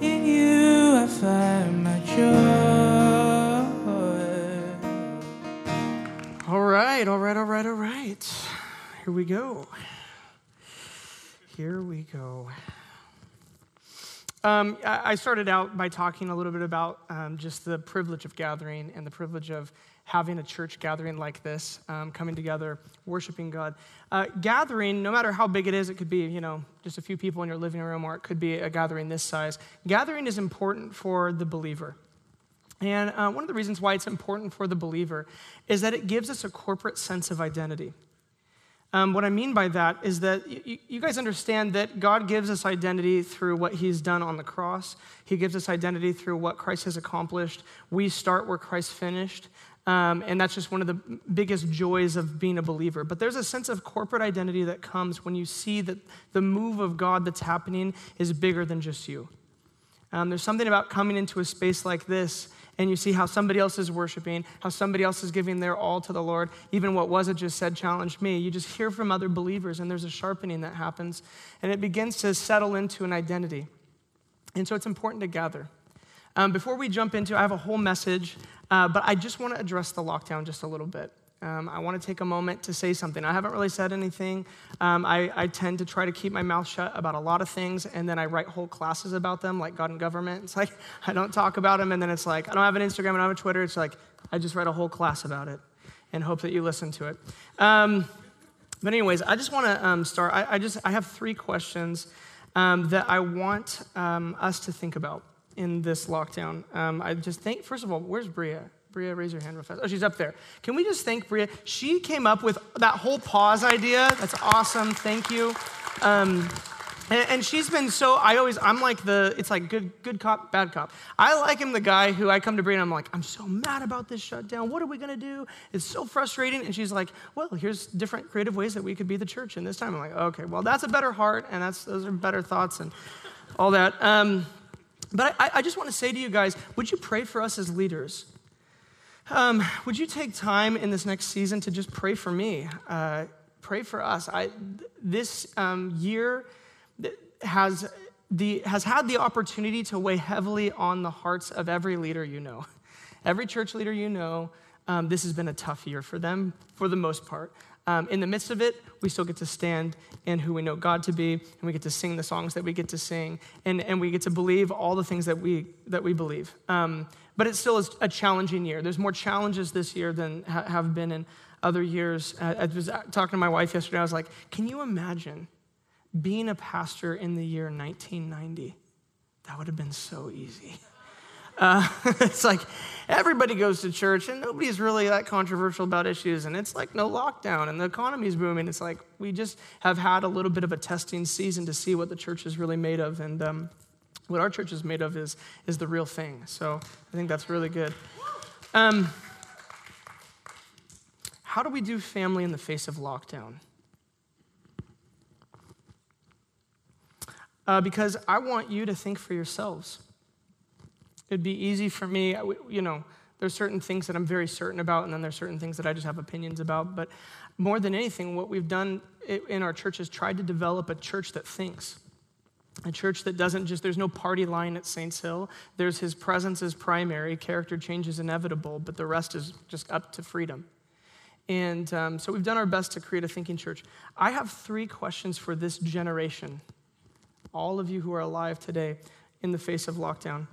In you I find my joy. All right, all right, all right, all right. Here we go. Here we go. Um, I started out by talking a little bit about um, just the privilege of gathering and the privilege of having a church gathering like this, um, coming together, worshiping God. Uh, gathering, no matter how big it is, it could be, you know, just a few people in your living room, or it could be a gathering this size. Gathering is important for the believer. And uh, one of the reasons why it's important for the believer is that it gives us a corporate sense of identity. Um, what I mean by that is that you, you, guys understand that God gives us identity through what He's done on the cross. He gives us identity through what Christ has accomplished. We start where Christ finished. Um, and that's just one of the biggest joys of being a believer. But there's a sense of corporate identity that comes when you see that the move of God that's happening is bigger than just you. Um, there's something about coming into a space like this and you see how somebody else is worshiping, how somebody else is giving their all to the Lord. Even what was it just said challenged me. You just hear from other believers, and there's a sharpening that happens, and it begins to settle into an identity. And so it's important to gather. Um, before we jump into, I have a whole message, uh, but I just want to address the lockdown just a little bit. Um, I want to take a moment to say something. I haven't really said anything. Um, I, I, tend to try to keep my mouth shut about a lot of things, and then I write whole classes about them, like God and government. It's like I don't talk about them, and then it's like I don't have an Instagram, and I don't have a Twitter. It's like I just write a whole class about it and hope that you listen to it. Um, but anyways, I just want to um, start. I, I, just I have three questions um, that I want um, us to think about in this lockdown. Um, I just think, first of all, where's Bria? Bria, raise your hand real fast. Oh, she's up there. Can we just thank Bria? She came up with that whole pause idea. That's awesome. Thank you. Um, and, and, she's been so, I always, I'm like the, it's like good, good cop, bad cop. I like him, the guy who I come to Bria and I'm like, I'm so mad about this shutdown. What are we to do? It's so frustrating. And she's like, well, here's different creative ways that we could be the church in this time. I'm like, okay, well, that's a better heart and that's, those are better thoughts and all that. Um, but I, I just want to say to you guys, would you pray for us as leaders? Um, would you take time in this next season to just pray for me? Uh, pray for us. I, this um, year has, the, has had the opportunity to weigh heavily on the hearts of every leader you know. Every church leader you know, um, this has been a tough year for them for the most part. Um, in the midst of it, we still get to stand in who we know God to be, and we get to sing the songs that we get to sing, and, and we get to believe all the things that we, that we believe. Um, but it still is a challenging year. There's more challenges this year than ha- have been in other years. I, I was talking to my wife yesterday. I was like, can you imagine being a pastor in the year 1990? That would have been so easy. Uh, it's like everybody goes to church and nobody's really that controversial about issues, and it's like no lockdown and the economy's booming. It's like we just have had a little bit of a testing season to see what the church is really made of, and um, what our church is made of is, is the real thing. So I think that's really good. Um, how do we do family in the face of lockdown? Uh, because I want you to think for yourselves. It'd be easy for me, you know, there's certain things that I'm very certain about, and then there's certain things that I just have opinions about. But more than anything, what we've done in our church is tried to develop a church that thinks. A church that doesn't just, there's no party line at Saints Hill. There's his presence is primary, character change is inevitable, but the rest is just up to freedom. And um, so we've done our best to create a thinking church. I have three questions for this generation, all of you who are alive today in the face of lockdown.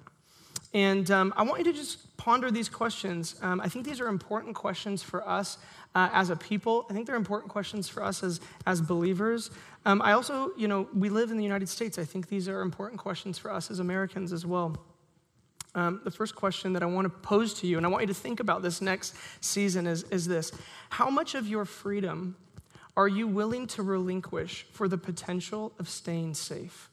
And um, I want you to just ponder these questions. Um, I think these are important questions for us uh, as a people. I think they're important questions for us as, as believers. Um, I also, you know, we live in the United States. I think these are important questions for us as Americans as well. Um, the first question that I want to pose to you, and I want you to think about this next season, is, is this How much of your freedom are you willing to relinquish for the potential of staying safe?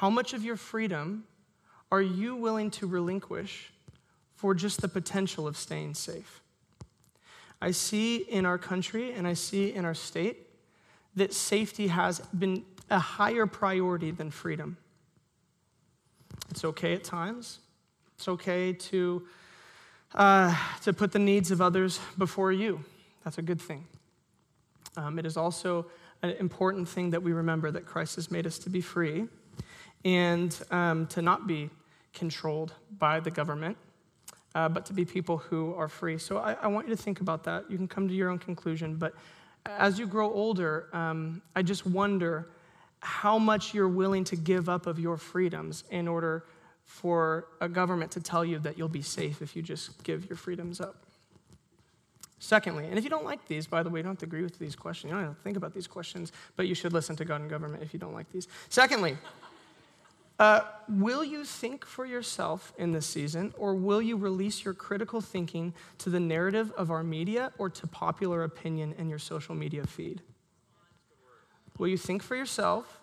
How much of your freedom are you willing to relinquish for just the potential of staying safe? I see in our country and I see in our state that safety has been a higher priority than freedom. It's okay at times. It's okay to, uh, to put the needs of others before you. That's a good thing. Um, it is also an important thing that we remember that Christ has made us to be free and um, to not be controlled by the government, uh, but to be people who are free. So I, I, want you to think about that. You can come to your own conclusion, but as you grow older, um, I just wonder how much you're willing to give up of your freedoms in order for a government to tell you that you'll be safe if you just give your freedoms up. Secondly, and if you don't like these, by the way, you don't have to agree with these questions. You don't have to think about these questions, but you should listen to God and government if you don't like these. Secondly, uh, will you think for yourself in this season, or will you release your critical thinking to the narrative of our media or to popular opinion in your social media feed? Will you think for yourself,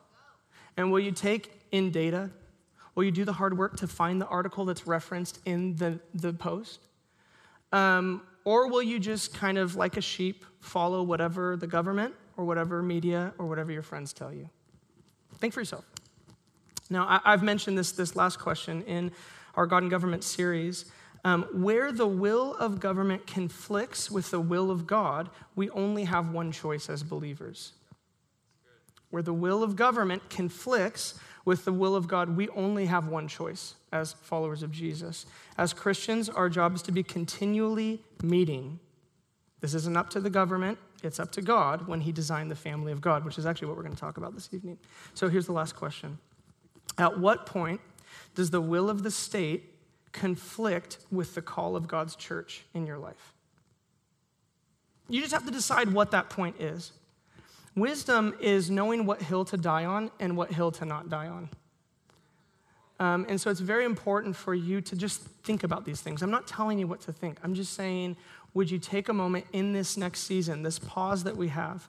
and will you take in data? Will you do the hard work to find the article that's referenced in the, the post? Um, or will you just kind of, like a sheep, follow whatever the government or whatever media or whatever your friends tell you? Think for yourself. Now, I, have mentioned this, this last question in our God and Government series. Um, where the will of government conflicts with the will of God, we only have one choice as believers. Where the will of government conflicts with the will of God, we only have one choice as followers of Jesus. As Christians, our job is to be continually meeting. This isn't up to the government, it's up to God when He designed the family of God, which is actually what we're going to talk about this evening. So here's the last question at what point does the will of the state conflict with the call of God's church in your life? You just have to decide what that point is. Wisdom is knowing what hill to die on and what hill to not die on. Um, and so it's very important for you to just think about these things. I'm not telling you what to think. I'm just saying, would you take a moment in this next season, this pause that we have,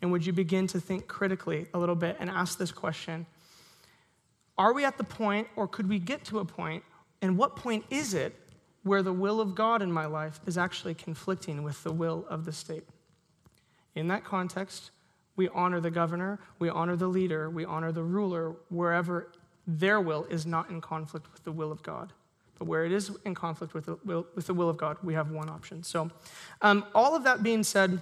and would you begin to think critically a little bit and ask this question are we at the point, or could we get to a point, and what point is it where the will of God in my life is actually conflicting with the will of the state? In that context, we honor the governor, we honor the leader, we honor the ruler wherever their will is not in conflict with the will of God. But where it is in conflict with the will, with the will of God, we have one option. So, um, all of that being said,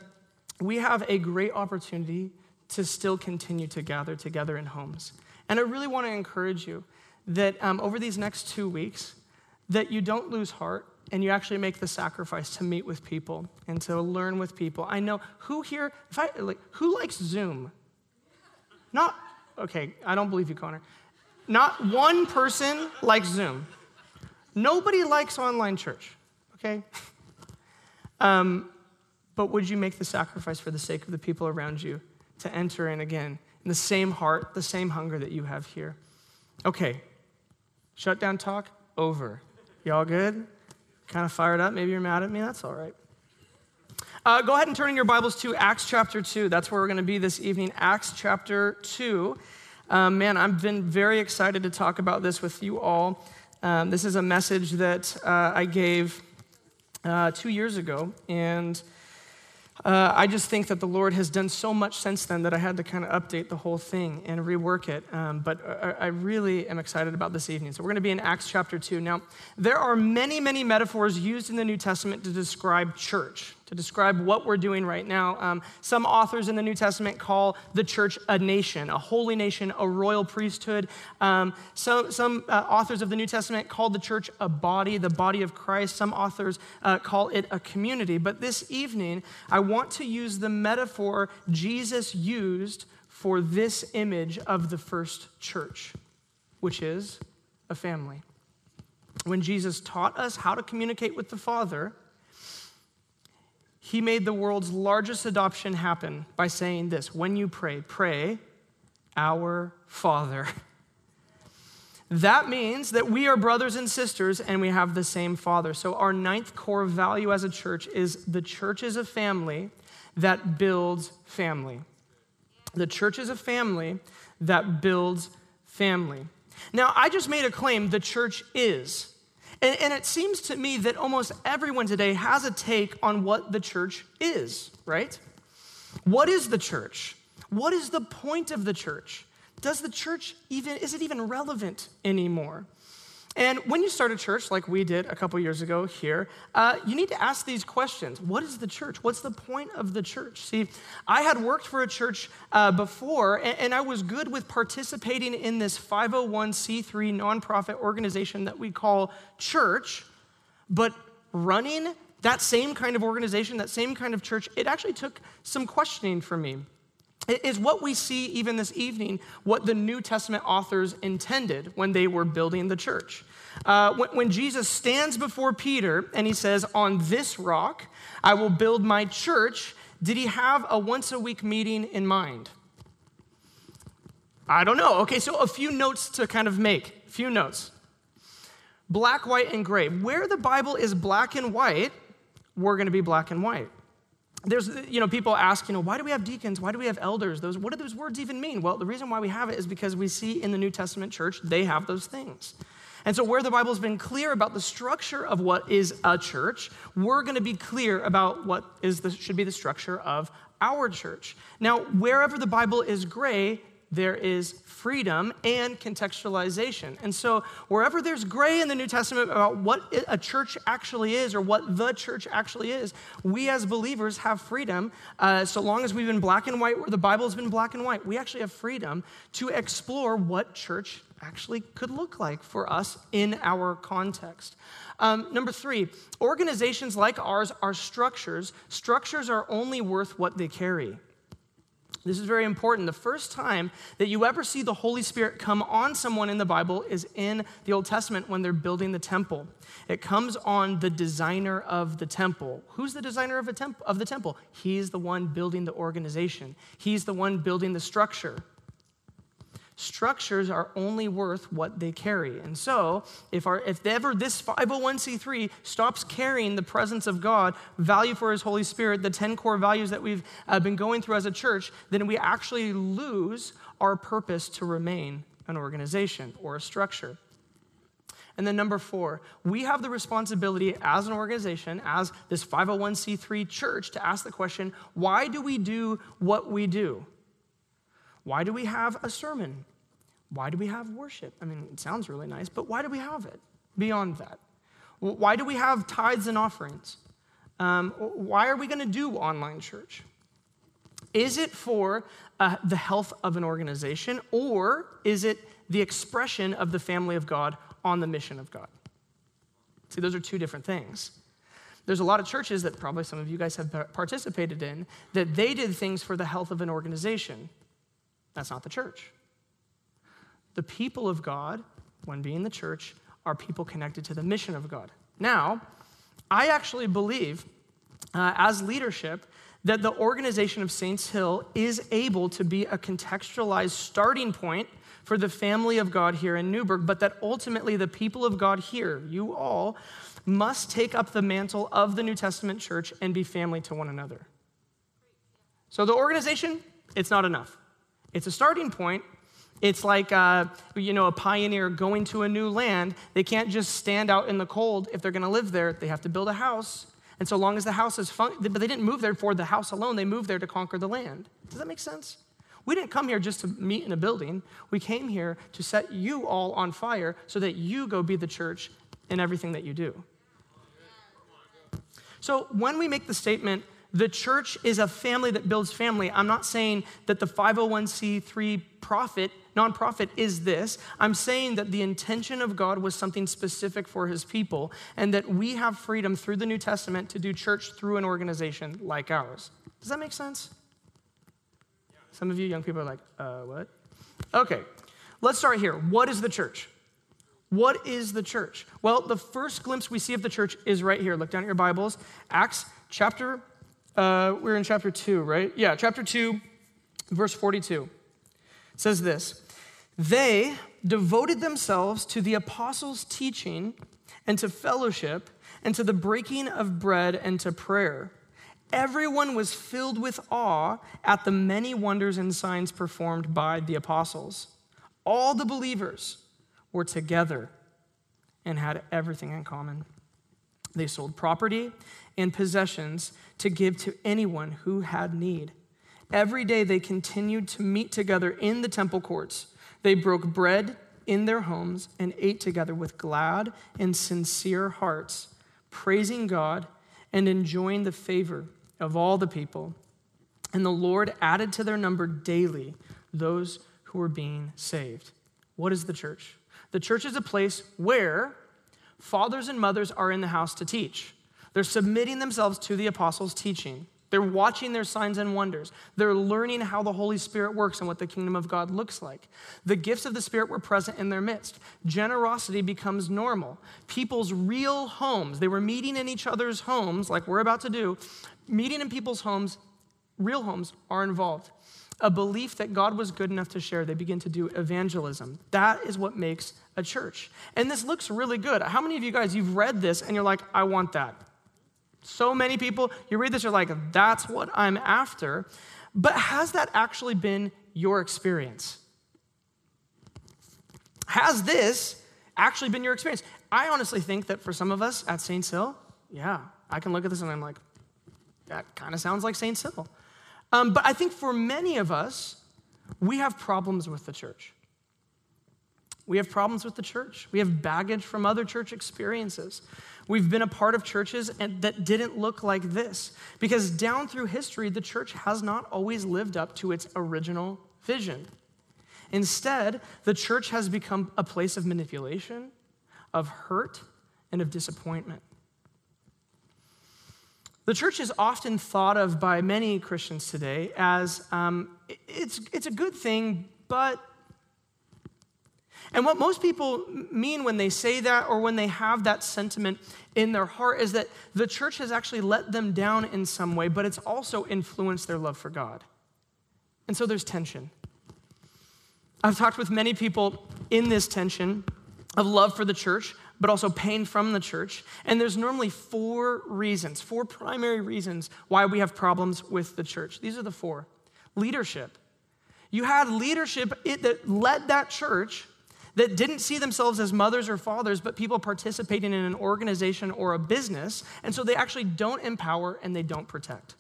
we have a great opportunity to still continue to gather together in homes. And I really want to encourage you that um, over these next two weeks, that you don't lose heart and you actually make the sacrifice to meet with people and to learn with people. I know who here, if I like, who likes Zoom? Not okay. I don't believe you, Connor. Not one person likes Zoom. Nobody likes online church. Okay. Um, but would you make the sacrifice for the sake of the people around you to enter in again the same heart, the same hunger that you have here. Okay, shutdown talk over. Y'all good? Kind of fired up? Maybe you're mad at me? That's all right. Uh, go ahead and turn in your Bibles to Acts chapter 2. That's where we're going to be this evening. Acts chapter 2. Um, man, I've been very excited to talk about this with you all. Um, this is a message that uh, I gave uh, two years ago, and uh, I just think that the Lord has done so much since then that I had to kind of update the whole thing and rework it. Um, but I, I really am excited about this evening. So we're going to be in Acts chapter 2. Now, there are many, many metaphors used in the New Testament to describe church to describe what we're doing right now. Um, some authors in the New Testament call the church a nation, a holy nation, a royal priesthood. Um, so, some uh, authors of the New Testament call the church a body, the body of Christ. Some authors uh, call it a community. But this evening, I want to use the metaphor Jesus used for this image of the first church, which is a family. When Jesus taught us how to communicate with the Father, he made the world's largest adoption happen by saying this when you pray, pray, Our Father. That means that we are brothers and sisters and we have the same Father. So, our ninth core value as a church is the church is a family that builds family. The church is a family that builds family. Now, I just made a claim the church is. And, and, it seems to me that almost everyone today has a take on what the church is, right? What is the church? What is the point of the church? Does the church even, is it even relevant anymore? And when you start a church like we did a couple years ago here, uh, you need to ask these questions. What is the church? What's the point of the church? See, I had worked for a church uh, before, and, and I was good with participating in this 501c3 nonprofit organization that we call church, but running that same kind of organization, that same kind of church, it actually took some questioning for me. Is what we see even this evening what the New Testament authors intended when they were building the church? Uh, when, when Jesus stands before Peter and he says, On this rock I will build my church, did he have a once a week meeting in mind? I don't know. Okay, so a few notes to kind of make. A few notes. Black, white, and gray. Where the Bible is black and white, we're going to be black and white there's you know people ask you know why do we have deacons? Why do we have elders? Those what do those words even mean? Well the reason why we have it is because we see in the new testament church they have those things. And so where the bible's been clear about the structure of what is a church we're going to be clear about what is the, should be the structure of our church. Now wherever the bible is gray there is freedom and contextualization. And so, wherever there's gray in the New Testament about what a church actually is or what the church actually is, we as believers have freedom. Uh, so long as we've been black and white, the Bible has been black and white, we actually have freedom to explore what church actually could look like for us in our context. Um, number three, organizations like ours are structures. Structures are only worth what they carry. This is very important. The first time that you ever see the Holy Spirit come on someone in the Bible is in the Old Testament when they're building the temple. It comes on the designer of the temple. Who's the designer of, temp- of the temple? He's the one building the organization, he's the one building the structure structures are only worth what they carry. And so, if, our, if ever this 501c3 stops carrying the presence of God, value for His Holy Spirit, the 10 core values that we've uh, been going through as a church, then we actually lose our purpose to remain an organization or a structure. And then, number four, we have the responsibility as an organization, as this 501c3 church, to ask the question why do we do what we do? Why do we have a sermon? Why do we have worship? I mean, it sounds really nice, but why do we have it beyond that? Why do we have tithes and offerings? Um, why are we going to do online church? Is it for uh, the health of an organization, or is it the expression of the family of God on the mission of God? See, those are two different things. There's a lot of churches that probably some of you guys have participated in that they did things for the health of an organization. That's not the church. The people of God, when being the church, are people connected to the mission of God. Now, I actually believe, uh, as leadership, that the organization of Saints Hill is able to be a contextualized starting point for the family of God here in Newberg, but that ultimately the people of God here, you all, must take up the mantle of the New Testament church and be family to one another. So the organization, it's not enough. It's a starting point. It's like, uh, you know, a pioneer going to a new land. They can't just stand out in the cold if they're going to live there. They have to build a house. And so long as the house is fun, but they didn't move there for the house alone. They moved there to conquer the land. Does that make sense? We didn't come here just to meet in a building. We came here to set you all on fire so that you go be the church in everything that you do. So when we make the statement, the church is a family that builds family. I'm not saying that the 501c3 profit, nonprofit is this. I'm saying that the intention of God was something specific for his people and that we have freedom through the New Testament to do church through an organization like ours. Does that make sense? Some of you young people are like, uh, what? Okay, let's start here. What is the church? What is the church? Well, the first glimpse we see of the church is right here. Look down at your Bibles. Acts chapter uh, we're in chapter 2, right? Yeah, chapter 2, verse 42. It says this They devoted themselves to the apostles' teaching and to fellowship and to the breaking of bread and to prayer. Everyone was filled with awe at the many wonders and signs performed by the apostles. All the believers were together and had everything in common. They sold property and possessions to give to anyone who had need. Every day they continued to meet together in the temple courts. They broke bread in their homes and ate together with glad and sincere hearts, praising God and enjoying the favor of all the people. And the Lord added to their number daily those who were being saved. What is the church? The church is a place where fathers and mothers are in the house to teach. They're submitting themselves to the apostles' teaching. They're watching their signs and wonders. They're learning how the Holy Spirit works and what the kingdom of God looks like. The gifts of the Spirit were present in their midst. Generosity becomes normal. People's real homes, they were meeting in each other's homes, like we're about to do, meeting in people's homes, real homes, are involved. A belief that God was good enough to share, they begin to do evangelism. That is what makes a church. And this looks really good. How many of you guys, you've read this and you're like, I want that? So many people, you read this, you're like, that's what I'm after. But has that actually been your experience? Has this actually been your experience? I honestly think that for some of us at Saints Hill, yeah, I can look at this and I'm like, that kind of sounds like Saints Hill. Um, but I think for many of us, we have problems with the church. We have problems with the church. We have baggage from other church experiences. We've been a part of churches that didn't look like this because down through history, the church has not always lived up to its original vision. Instead, the church has become a place of manipulation, of hurt, and of disappointment. The church is often thought of by many Christians today as um, it's, it's a good thing, but and what most people mean when they say that or when they have that sentiment in their heart is that the church has actually let them down in some way, but it's also influenced their love for God. And so there's tension. I've talked with many people in this tension of love for the church, but also pain from the church. And there's normally four reasons, four primary reasons why we have problems with the church. These are the four leadership. You had leadership that led that church that didn't see themselves as mothers or fathers, but people participating in an organization or a business. And so they actually don't empower and they don't protect.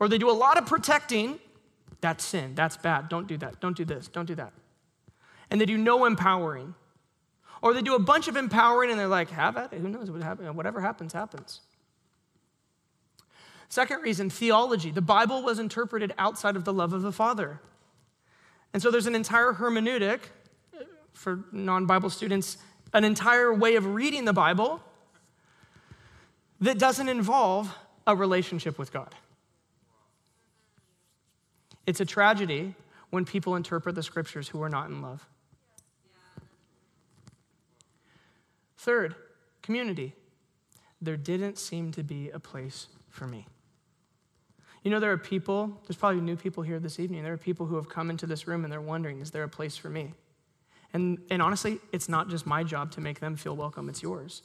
Or they do a lot of protecting. That's sin. That's bad. Don't do that. Don't do this. Don't do that. And they do no empowering. Or they do a bunch of empowering and they're like, have at it. Who knows what happens? Whatever happens, happens. Second reason, theology. The Bible was interpreted outside of the love of the Father. And so there's an entire hermeneutic for non Bible students an entire way of reading the Bible that doesn't involve a relationship with God. It's a tragedy when people interpret the scriptures who are not in love. Third, community. There didn't seem to be a place for me. You know, there are people, there's probably new people here this evening. There are people who have come into this room and they're wondering, is there a place for me? And, and honestly, it's not just my job to make them feel welcome, it's yours.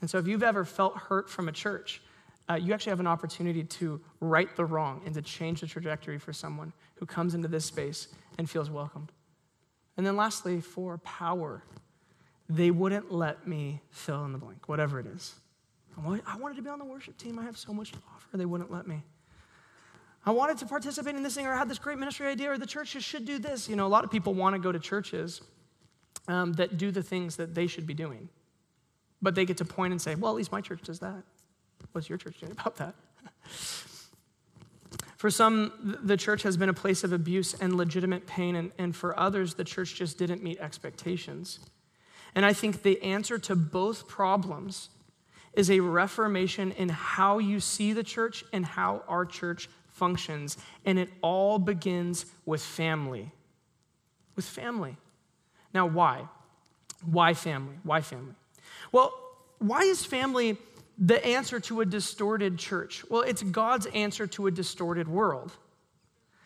And so if you've ever felt hurt from a church, uh, you actually have an opportunity to right the wrong and to change the trajectory for someone who comes into this space and feels welcomed. And then lastly, for power, they wouldn't let me fill in the blank, whatever it is. I wanted to be on the worship team. I have so much to offer. They wouldn't let me. I wanted to participate in this thing, or I had this great ministry idea, or the churches should do this. You know, a lot of people want to go to churches um, that do the things that they should be doing. But they get to point and say, well, at least my church does that. What's your church doing about that? for some, the church has been a place of abuse and legitimate pain, and, and for others, the church just didn't meet expectations. And I think the answer to both problems is a reformation in how you see the church and how our church functions, and it all begins with family. With family. Now, why? Why family? Why family? Well, why is family the answer to a distorted church? Well, it's God's answer to a distorted world.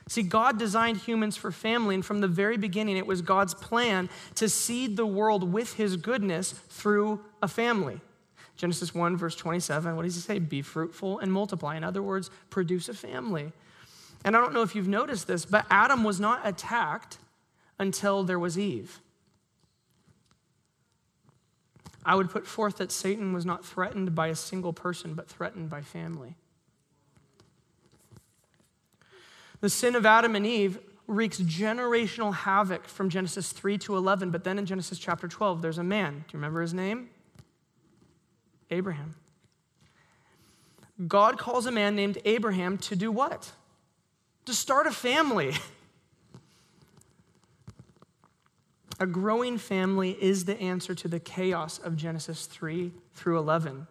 See, God designed humans for family, and from the very beginning, it was God's plan to seed the world with his goodness through a family. Genesis 1, verse 27, what does he say? Be fruitful and multiply. In other words, produce a family. And I don't know if you've noticed this, but Adam was not attacked until there was Eve. I would put forth that Satan was not threatened by a single person, but threatened by family. The sin of Adam and Eve wreaks generational havoc from Genesis 3 to 11, but then in Genesis chapter 12, there's a man. Do you remember his name? Abraham. God calls a man named Abraham to do what? To start a family. A growing family is the answer to the chaos of Genesis 3 through 11.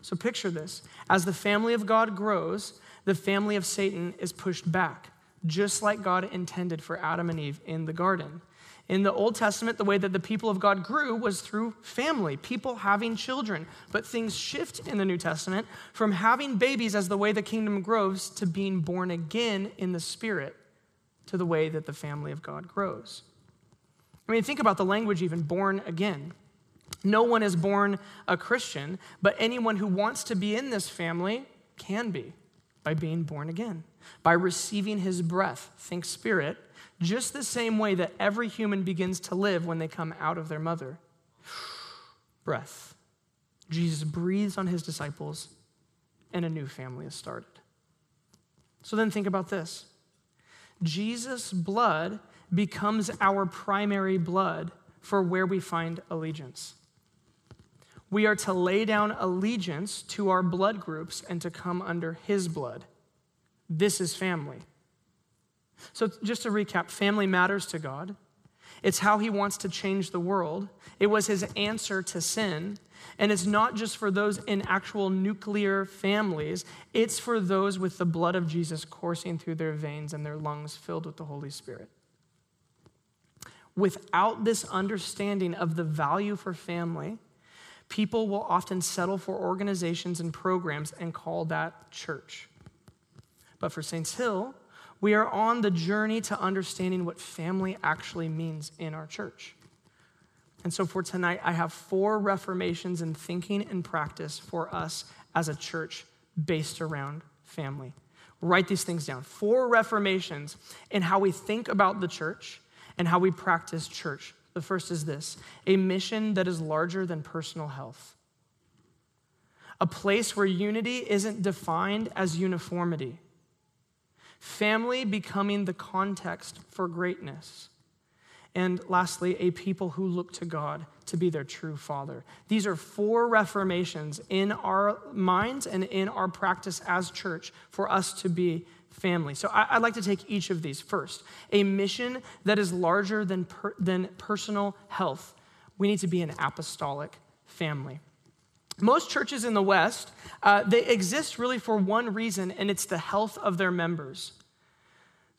So picture this. As the family of God grows, the family of Satan is pushed back, just like God intended for Adam and Eve in the garden. In the Old Testament, the way that the people of God grew was through family, people having children. But things shift in the New Testament from having babies as the way the kingdom grows to being born again in the Spirit to the way that the family of God grows. I mean, think about the language even born again. No one is born a Christian, but anyone who wants to be in this family can be by being born again, by receiving his breath, think spirit, just the same way that every human begins to live when they come out of their mother. breath. Jesus breathes on his disciples, and a new family is started. So then think about this Jesus' blood becomes our primary blood for where we find allegiance. We are to lay down allegiance to our blood groups and to come under his blood. This is family. So, just to recap, family matters to God. It's how he wants to change the world. It was his answer to sin. And it's not just for those in actual nuclear families, it's for those with the blood of Jesus coursing through their veins and their lungs filled with the Holy Spirit. Without this understanding of the value for family, people will often settle for organizations and programs and call that church. But for Saints Hill, we are on the journey to understanding what family actually means in our church. And so for tonight, I have four reformations in thinking and practice for us as a church based around family. Write these things down. Four reformations in how we think about the church and how we practice church. The first is this a mission that is larger than personal health, a place where unity isn't defined as uniformity, family becoming the context for greatness. And lastly, a people who look to God to be their true father. These are four reformations in our minds and in our practice as church for us to be family. So I, would like to take each of these first. A mission that is larger than, per, than personal health. We need to be an apostolic family. Most churches in the West, uh, they exist really for one reason, and it's the health of their members.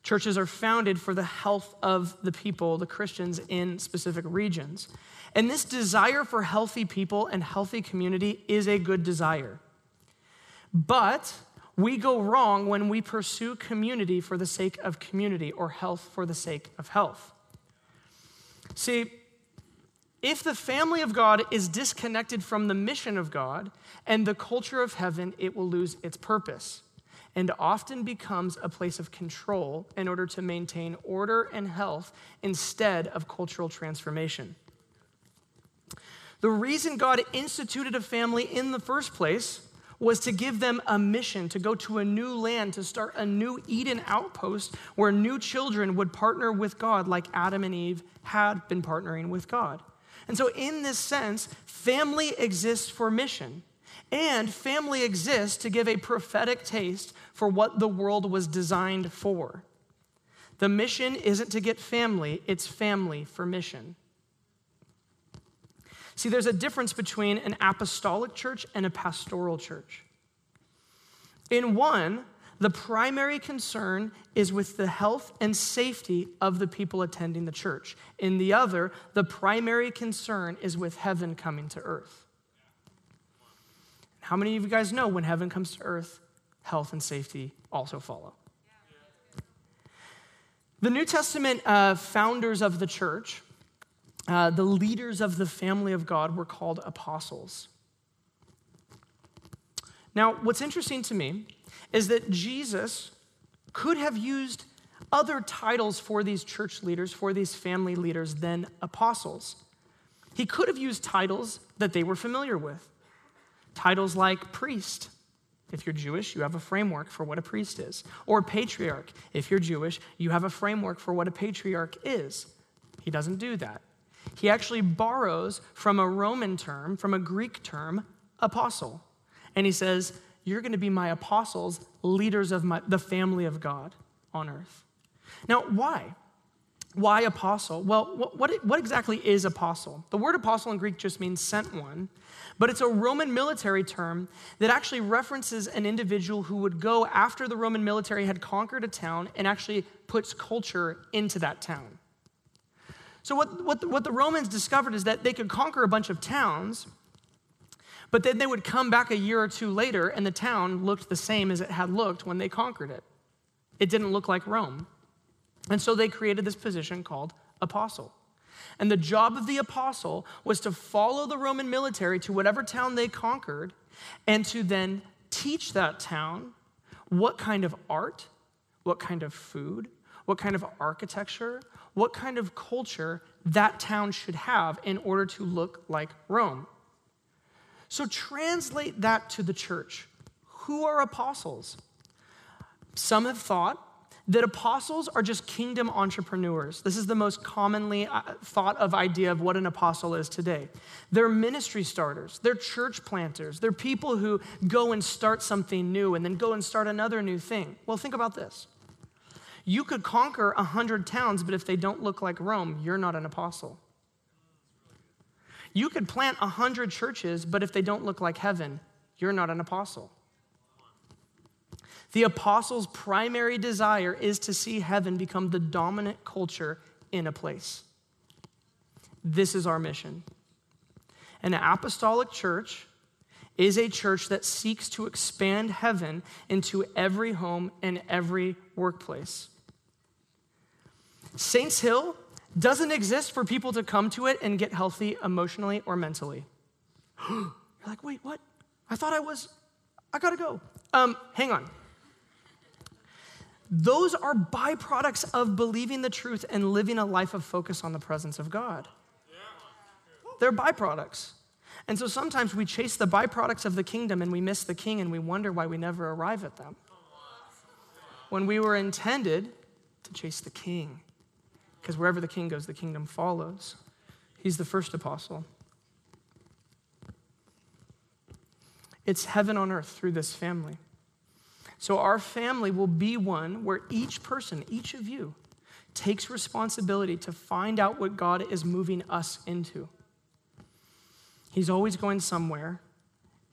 Churches are founded for the health of the people, the Christians in specific regions. And this desire for healthy people and healthy community is a good desire. But we go wrong when we pursue community for the sake of community or health for the sake of health. See, if the family of God is disconnected from the mission of God and the culture of heaven, it will lose its purpose and often becomes a place of control in order to maintain order and health instead of cultural transformation. The reason God instituted a family in the first place was to give them a mission to go to a new land, to start a new Eden outpost where new children would partner with God like Adam and Eve had been partnering with God. And so, in this sense, family exists for mission. And family exists to give a prophetic taste for what the world was designed for. The mission isn't to get family, it's family for mission. See, there's a difference between an apostolic church and a pastoral church. In one, the primary concern is with the health and safety of the people attending the church. In the other, the primary concern is with heaven coming to earth. How many of you guys know when heaven comes to earth, health and safety also follow? The New Testament uh, founders of the church uh, the leaders of the family of God were called apostles. Now, what's interesting to me is that Jesus could have used other titles for these church leaders, for these family leaders, than apostles. He could have used titles that they were familiar with. Titles like priest. If you're Jewish, you have a framework for what a priest is. Or patriarch. If you're Jewish, you have a framework for what a patriarch is. He doesn't do that. He actually borrows from a Roman term, from a Greek term, apostle. And he says, You're going to be my apostles, leaders of my, the family of God on earth. Now, why? Why apostle? Well, what, what, what, exactly is apostle? The word apostle in Greek just means sent one, but it's a Roman military term that actually references an individual who would go after the Roman military had conquered a town and actually puts culture into that town. So, what, what, what the Romans discovered is that they could conquer a bunch of towns, but then they would come back a year or two later and the town looked the same as it had looked when they conquered it. It didn't look like Rome. And so they created this position called apostle. And the job of the apostle was to follow the Roman military to whatever town they conquered and to then teach that town what kind of art, what kind of food, what kind of architecture, what kind of culture that town should have in order to look like Rome. So translate that to the church. Who are apostles? Some have thought that apostles are just kingdom entrepreneurs. This is the most commonly uh, thought of idea of what an apostle is today. They're ministry starters, they're church planters, they're people who go and start something new and then go and start another new thing. Well, think about this. You could conquer a hundred towns, but if they don't look like Rome, you're not an apostle. You could plant a hundred churches, but if they don't look like heaven, you're not an apostle. The apostles' primary desire is to see heaven become the dominant culture in a place. This is our mission. An apostolic church is a church that seeks to expand heaven into every home and every workplace. Saints Hill doesn't exist for people to come to it and get healthy emotionally or mentally. You're like, wait, what? I thought I was, I gotta go. Um, hang on. Those are byproducts of believing the truth and living a life of focus on the presence of God. They're byproducts. And so sometimes we chase the byproducts of the kingdom and we miss the king and we wonder why we never arrive at them. When we were intended to chase the king. Because wherever the king goes, the kingdom follows. He's the first apostle. It's heaven on earth through this family. So, our family will be one where each person, each of you, takes responsibility to find out what God is moving us into. He's always going somewhere,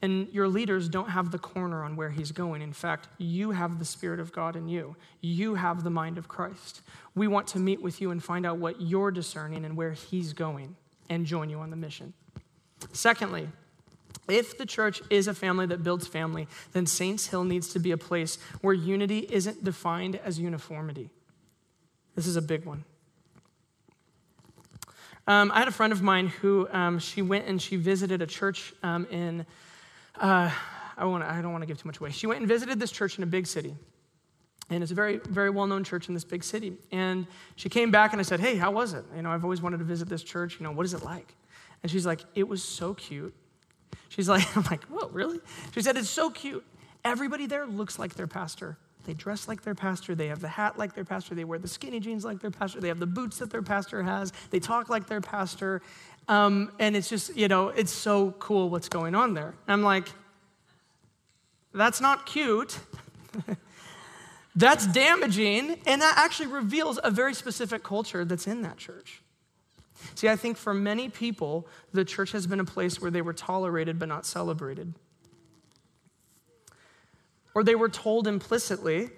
and your leaders don't have the corner on where he's going. In fact, you have the Spirit of God in you, you have the mind of Christ. We want to meet with you and find out what you're discerning and where he's going and join you on the mission. Secondly, if the church is a family that builds family, then Saints Hill needs to be a place where unity isn't defined as uniformity. This is a big one. Um, I had a friend of mine who um, she went and she visited a church um, in uh, I, wanna, I don't want to give too much away. She went and visited this church in a big city. And it's a very, very well known church in this big city. And she came back and I said, Hey, how was it? You know, I've always wanted to visit this church. You know, what is it like? And she's like, It was so cute. She's like, I'm like, Whoa, really? She said, It's so cute. Everybody there looks like their pastor. They dress like their pastor. They have the hat like their pastor. They wear the skinny jeans like their pastor. They have the boots that their pastor has. They talk like their pastor. Um, and it's just, you know, it's so cool what's going on there. I'm like, that's not cute. that's damaging. And that actually reveals a very specific culture that's in that church. See, I think for many people, the church has been a place where they were tolerated but not celebrated. Or they were told implicitly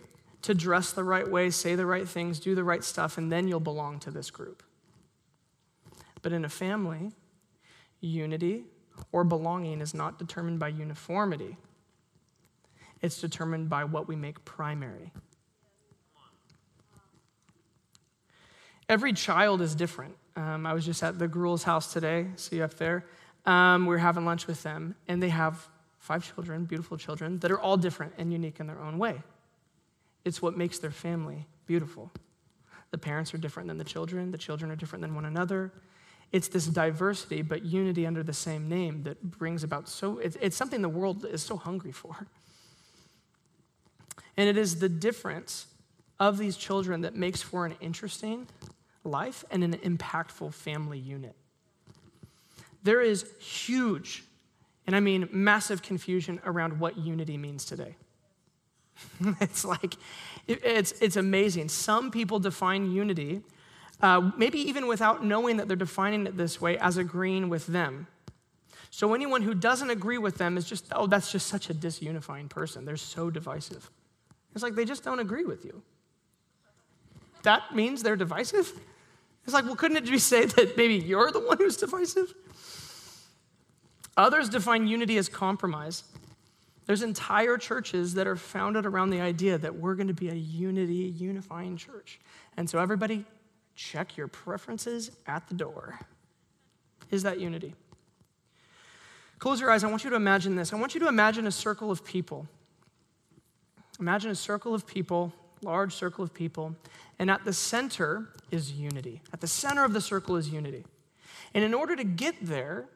to dress the right way, say the right things, do the right stuff, and then you'll belong to this group. But in a family, unity or belonging is not determined by uniformity, it's determined by what we make primary. Every child is different. Um, I was just at the Gruel's house today, see you up there. Um, we are having lunch with them, and they have five children, beautiful children, that are all different and unique in their own way. It's what makes their family beautiful. The parents are different than the children, the children are different than one another. It's this diversity, but unity under the same name that brings about so, it's, it's something the world is so hungry for. And it is the difference of these children that makes for an interesting life and an impactful family unit. There is huge, and I mean massive confusion around what unity means today. it's like, it's, it's amazing. Some people define unity, uh, maybe even without knowing that they're defining it this way, as agreeing with them. So anyone who doesn't agree with them is just, oh, that's just such a disunifying person. They're so divisive. It's like they just don't agree with you. That means they're divisive? It's like, well, couldn't it be say that maybe you're the one who's divisive? Others define unity as compromise. There's entire churches that are founded around the idea that we're going to be a unity, unifying church. And so, everybody, check your preferences at the door. Is that unity? Close your eyes. I want you to imagine this. I want you to imagine a circle of people. Imagine a circle of people, large circle of people, and at the center is unity. At the center of the circle is unity. And in order to get there,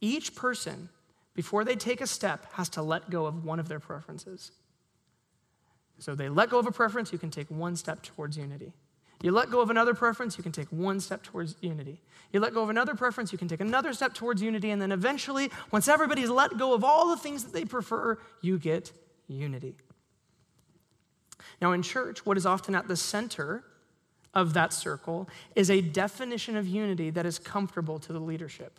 each person before they take a step, has to let go of one of their preferences. So they let go of a preference, you can take one step towards unity. You let go of another preference, you can take one step towards unity. You let go of another preference, you can take another step towards unity. And then eventually, once everybody's let go of all the things that they prefer, you get unity. Now, in church, what is often at the center of that circle is a definition of unity that is comfortable to the leadership.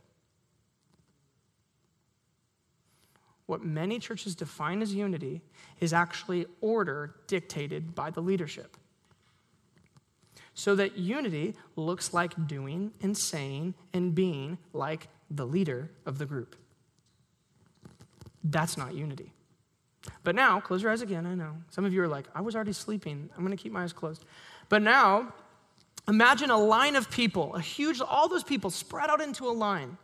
what many churches define as unity is actually order dictated by the leadership. So that unity looks like doing and saying and being like the leader of the group. That's not unity. But now, close your eyes again, I know. Some of you are like, I was already sleeping. I'm going to keep my eyes closed. But now, imagine a line of people, a huge, all those people spread out into a line.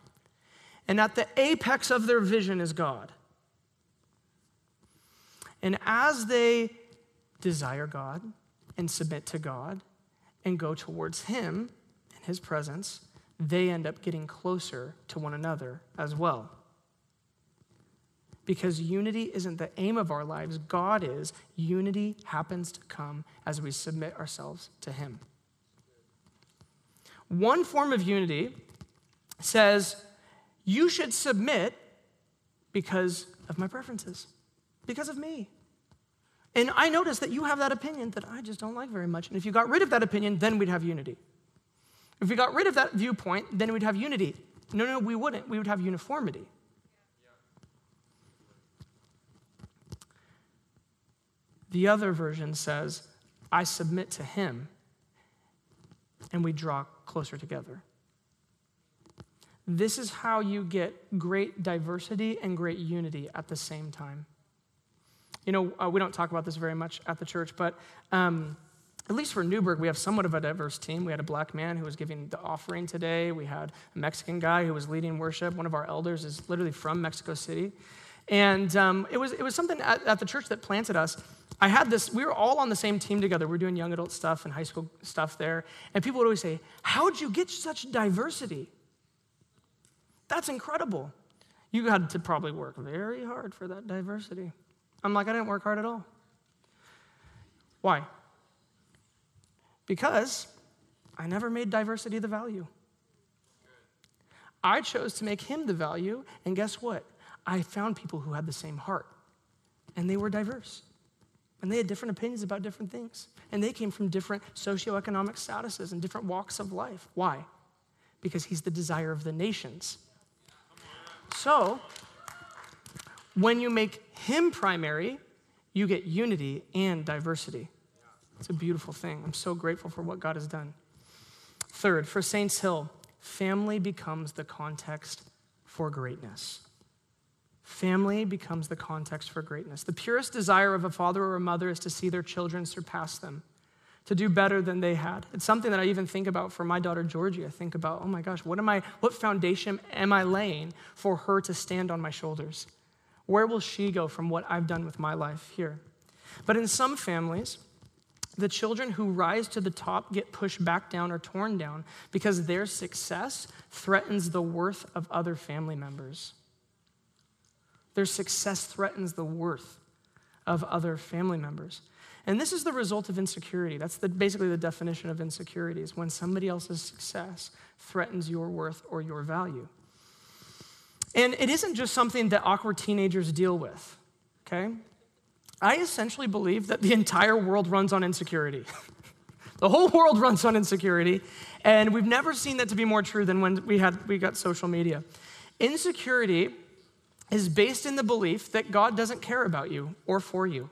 And at the apex of their vision is God. And as they desire God and submit to God and go towards Him and His presence, they end up getting closer to one another as well. Because unity isn't the aim of our lives, God is. Unity happens to come as we submit ourselves to Him. One form of unity says, You should submit because of my preferences because of me. And I notice that you have that opinion that I just don't like very much. And if you got rid of that opinion, then we'd have unity. If we got rid of that viewpoint, then we'd have unity. No, no, we wouldn't. We would have uniformity. The other version says, I submit to him, and we draw closer together. This is how you get great diversity and great unity at the same time. You know, uh, we don't talk about this very much at the church, but um, at least for Newberg, we have somewhat of a diverse team. We had a black man who was giving the offering today. We had a Mexican guy who was leading worship. One of our elders is literally from Mexico City. And um, it, was, it was something at, at the church that planted us. I had this, we were all on the same team together. We are doing young adult stuff and high school stuff there. And people would always say, How'd you get such diversity? That's incredible. You had to probably work very hard for that diversity. I'm like, I didn't work hard at all. Why? Because I never made diversity the value. I chose to make him the value, and guess what? I found people who had the same heart, and they were diverse. And they had different opinions about different things. And they came from different socioeconomic statuses and different walks of life. Why? Because he's the desire of the nations. So, when you make him primary, you get unity and diversity. It's a beautiful thing. I'm so grateful for what God has done. Third, for Saints Hill, family becomes the context for greatness. Family becomes the context for greatness. The purest desire of a father or a mother is to see their children surpass them, to do better than they had. It's something that I even think about for my daughter Georgie. I think about, oh my gosh, what am I what foundation am I laying for her to stand on my shoulders? Where will she go from what I've done with my life here? But in some families, the children who rise to the top get pushed back down or torn down because their success threatens the worth of other family members. Their success threatens the worth of other family members. And this is the result of insecurity. That's the, basically the definition of insecurity is when somebody else's success threatens your worth or your value. And it isn't just something that awkward teenagers deal with, okay? I essentially believe that the entire world runs on insecurity. the whole world runs on insecurity, and we've never seen that to be more true than when we had we got social media. Insecurity is based in the belief that God doesn't care about you or for you.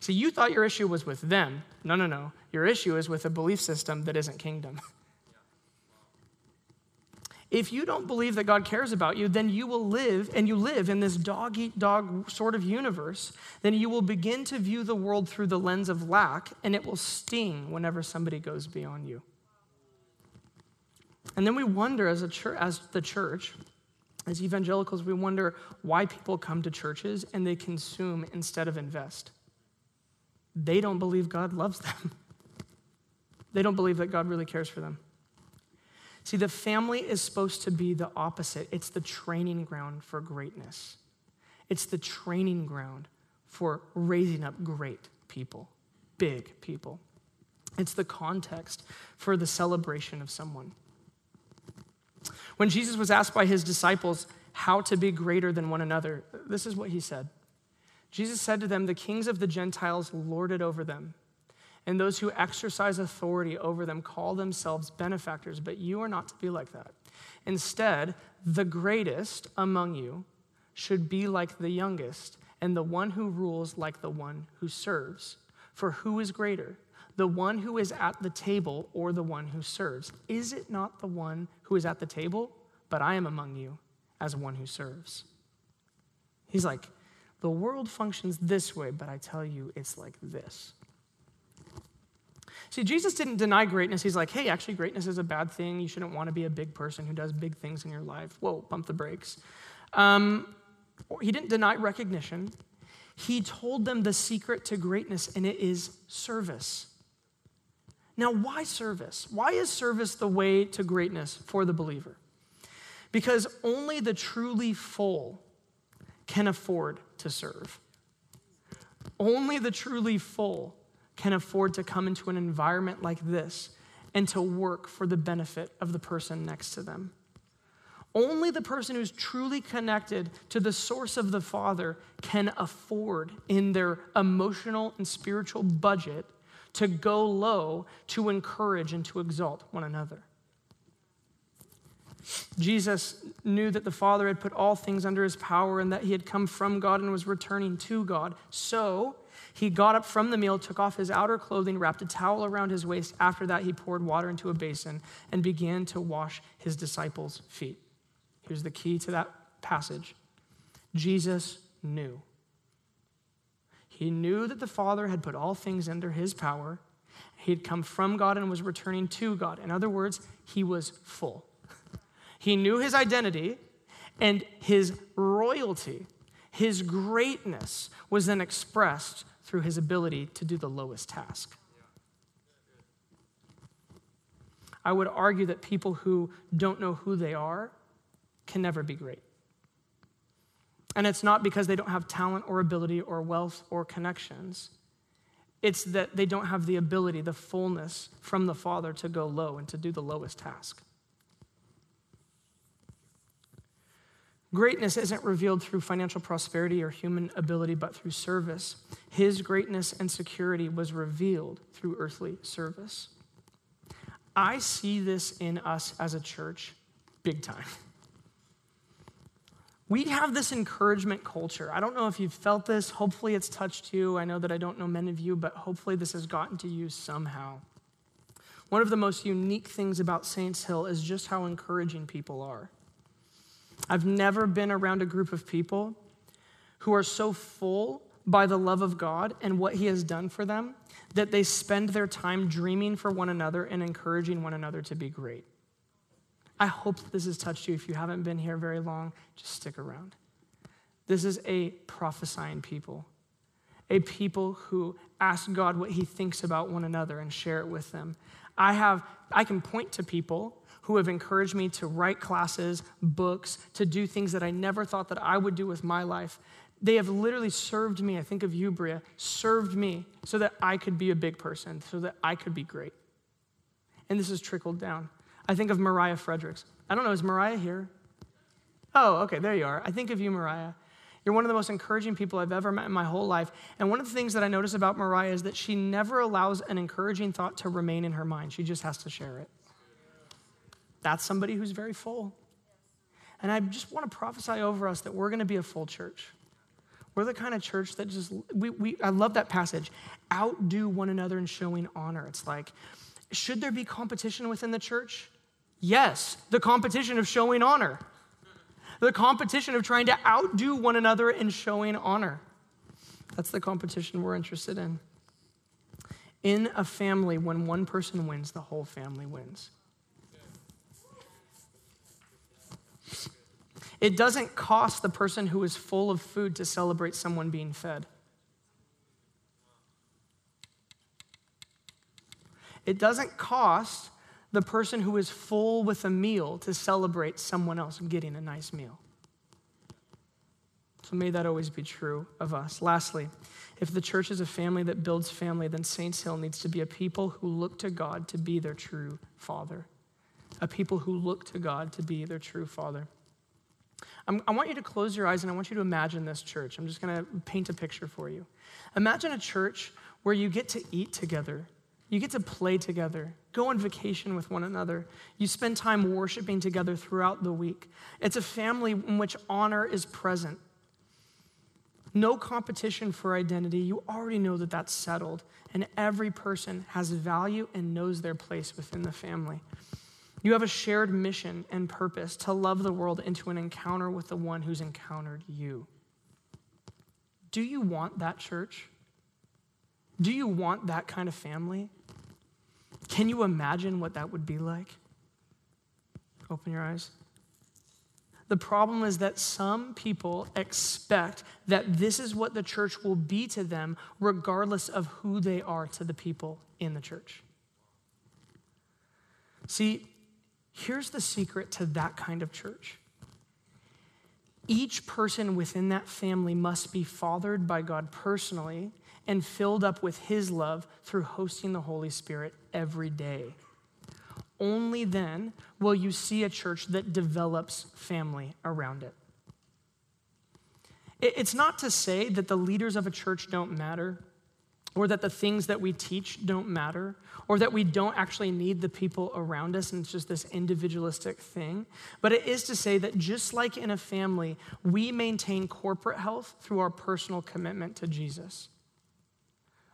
See, you thought your issue was with them. No, no, no. Your issue is with a belief system that isn't kingdom. If you don't believe that God cares about you, then you will live, and you live in this dog eat dog sort of universe, then you will begin to view the world through the lens of lack, and it will sting whenever somebody goes beyond you. And then we wonder as, a church, as the church, as evangelicals, we wonder why people come to churches and they consume instead of invest. They don't believe God loves them. They don't believe that God really cares for them. See, the family is supposed to be the opposite. It's the training ground for greatness, it's the training ground for raising up great people, big people. It's the context for the celebration of someone. When Jesus was asked by his disciples how to be greater than one another, this is what he said. Jesus said to them, The kings of the Gentiles lord it over them and those who exercise authority over them call themselves benefactors, but you are not to be like that. Instead, the greatest among you should be like the youngest, and the one who rules like the one who serves. For who is greater, the one who is at the table or the one who serves? Is it not the one who is at the table? But I am among you as one who serves. He's like, the world functions this way, but I tell you, it's like this. See, Jesus didn't deny greatness. He's like, hey, actually, greatness is a bad thing. You shouldn't want to be a big person who does big things in your life. Whoa, pump the brakes. Um, he didn't deny recognition. He told them the secret to greatness, and it is service. Now, why service? Why is service the way to greatness for the believer? Because only the truly full can afford to serve. Only the truly full can afford to come into an environment like this and to work for the benefit of the person next to them. Only the person who's truly connected to the source of the Father can afford, in their emotional and spiritual budget, to go low to encourage and to exalt one another. Jesus knew that the Father had put all things under his power and that he had come from God and was returning to God. So, he got up from the meal, took off his outer clothing, wrapped a towel around his waist. After that, he poured water into a basin and began to wash his disciples' feet. Here's the key to that passage Jesus knew. He knew that the Father had put all things under his power. He had come from God and was returning to God. In other words, he was full. He knew his identity and his royalty, his greatness was then expressed through his ability to do the lowest task. I would argue that people who don't know who they are can never be great. And it's not because they don't have talent or ability or wealth or connections. It's that they don't have the ability, the fullness from the Father to go low and to do the lowest task. Greatness isn't revealed through financial prosperity or human ability, but through service. His greatness and security was revealed through earthly service. I see this in us as a church big time. We have this encouragement culture. I don't know if you've felt this. Hopefully, it's touched you. I know that I don't know many of you, but hopefully, this has gotten to you somehow. One of the most unique things about Saints Hill is just how encouraging people are. I've never been around a group of people who are so full by the love of God and what He has done for them that they spend their time dreaming for one another and encouraging one another to be great. I hope this has touched you. If you haven't been here very long, just stick around. This is a prophesying people. a people who ask God what he thinks about one another and share it with them. I have I can point to people who have encouraged me to write classes, books, to do things that I never thought that I would do with my life. They have literally served me. I think of you, Bria, served me so that I could be a big person, so that I could be great. And this has trickled down. I think of Mariah Fredericks. I don't know, is Mariah here? Oh, okay, there you are. I think of you, Mariah. You're one of the most encouraging people I've ever met in my whole life. And one of the things that I notice about Mariah is that she never allows an encouraging thought to remain in her mind. She just has to share it. That's somebody who's very full. And I just want to prophesy over us that we're going to be a full church. We're the kind of church that just, we, we, I love that passage. Outdo one another in showing honor. It's like, should there be competition within the church? Yes, the competition of showing honor the competition of trying to outdo one another in showing honor. That's the competition we're interested in. In a family, when one person wins, the whole family wins. It doesn't cost the person who is full of food to celebrate someone being fed. It doesn't cost the person who is full with a meal to celebrate someone else getting a nice meal. So may that always be true of us. Lastly, if the church is a family that builds family, then Saints Hill needs to be a people who look to God to be their true father. A people who look to God to be their true father. I'm, i want you to close your eyes and I want you to imagine this church. I'm just going to paint a picture for you. Imagine a church where you get to eat together, you get to play together, go on vacation with one another. You spend time worshiping together throughout the week. It's a family in which honor is present. No competition for identity. You already know that that's settled. And every person has value and knows their place within the family. You have a shared mission and purpose to love the world into an encounter with the one who's encountered you. Do you want that church? Do you want that kind of family? Can you imagine what that would be like? Open your eyes. The problem is that some people expect that this is what the church will be to them, regardless of who they are to the people in the church. See, here's the secret to that kind of church each person within that family must be fathered by God personally and filled up with His love through hosting the Holy Spirit every day. Only then will you see a church that develops family around it. It's not to say that the leaders of a church don't matter, or that the things that we teach don't matter, or that we don't actually need the people around us and it's just this individualistic thing. But it is to say that just like in a family, we maintain corporate health through our personal commitment to Jesus.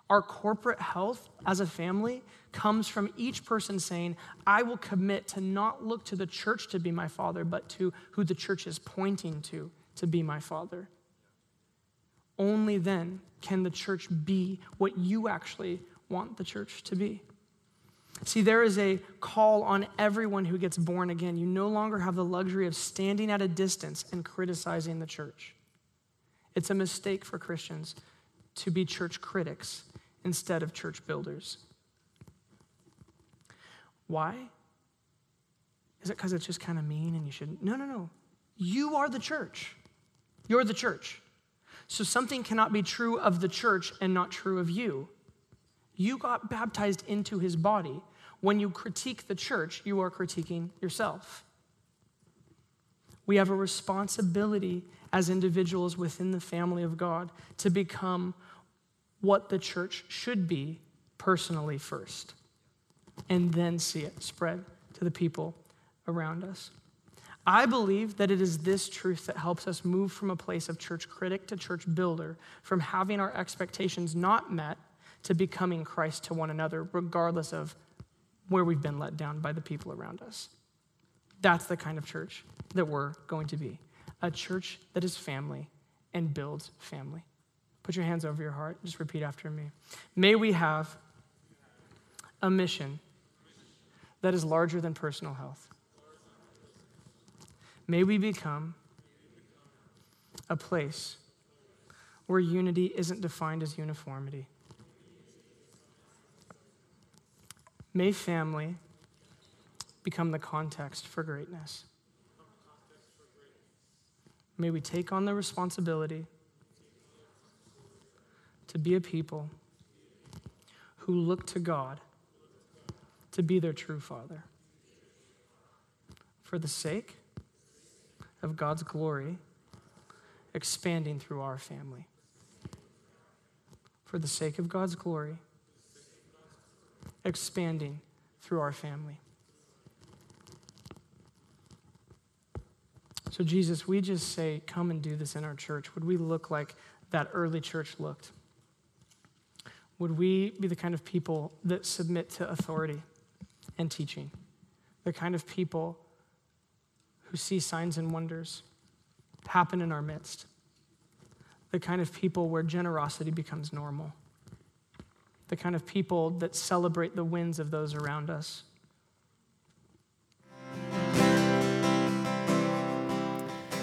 Our corporate health as a family comes from each person saying, I will commit to not look to the church to be my father, but to who the church is pointing to to be my father. Only then can the church be what you actually want the church to be. See, there is a call on everyone who gets born again. You no longer have the luxury of standing at a distance and criticizing the church. It's a mistake for Christians to be church critics instead of church builders. Why? Is it because it's just kind of mean and you shouldn't? No, no, no. You are the church. You're the church. So something cannot be true of the church and not true of you. You got baptized into his body. When you critique the church, you are critiquing yourself. We have a responsibility as individuals within the family of God to become what the church should be personally first, and then see it spread to the people around us. I believe that it is this truth that helps us move from a place of church critic to church builder, from having our expectations not met to becoming Christ to one another, regardless of where we've been let down by the people around us. That's the kind of church that we're going to be a church that is family and builds family. Put your hands over your heart. Just repeat after me. May we have a mission that is larger than personal health. May we become a place where unity isn't defined as uniformity. May family become the context for greatness. May we take on the responsibility to be a people who look to God to be their true Father. For the sake of God's glory expanding through our family. For the sake of God's glory expanding through our family. So, Jesus, we just say, come and do this in our church. Would we look like that early church looked? Would we be the kind of people that submit to authority and teaching? The kind of people who see signs and wonders happen in our midst? The kind of people where generosity becomes normal? The kind of people that celebrate the wins of those around us?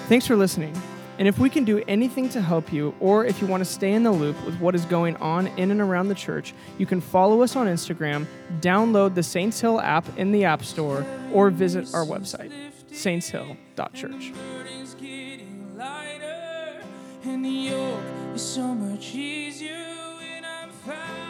Thanks for listening. And if we can do anything to help you, or if you want to stay in the loop with what is going on in and around the church, you can follow us on Instagram, download the Saints Hill app in the App Store, or visit our website, saintshill.church. And the yoke is so much easier when I'm found.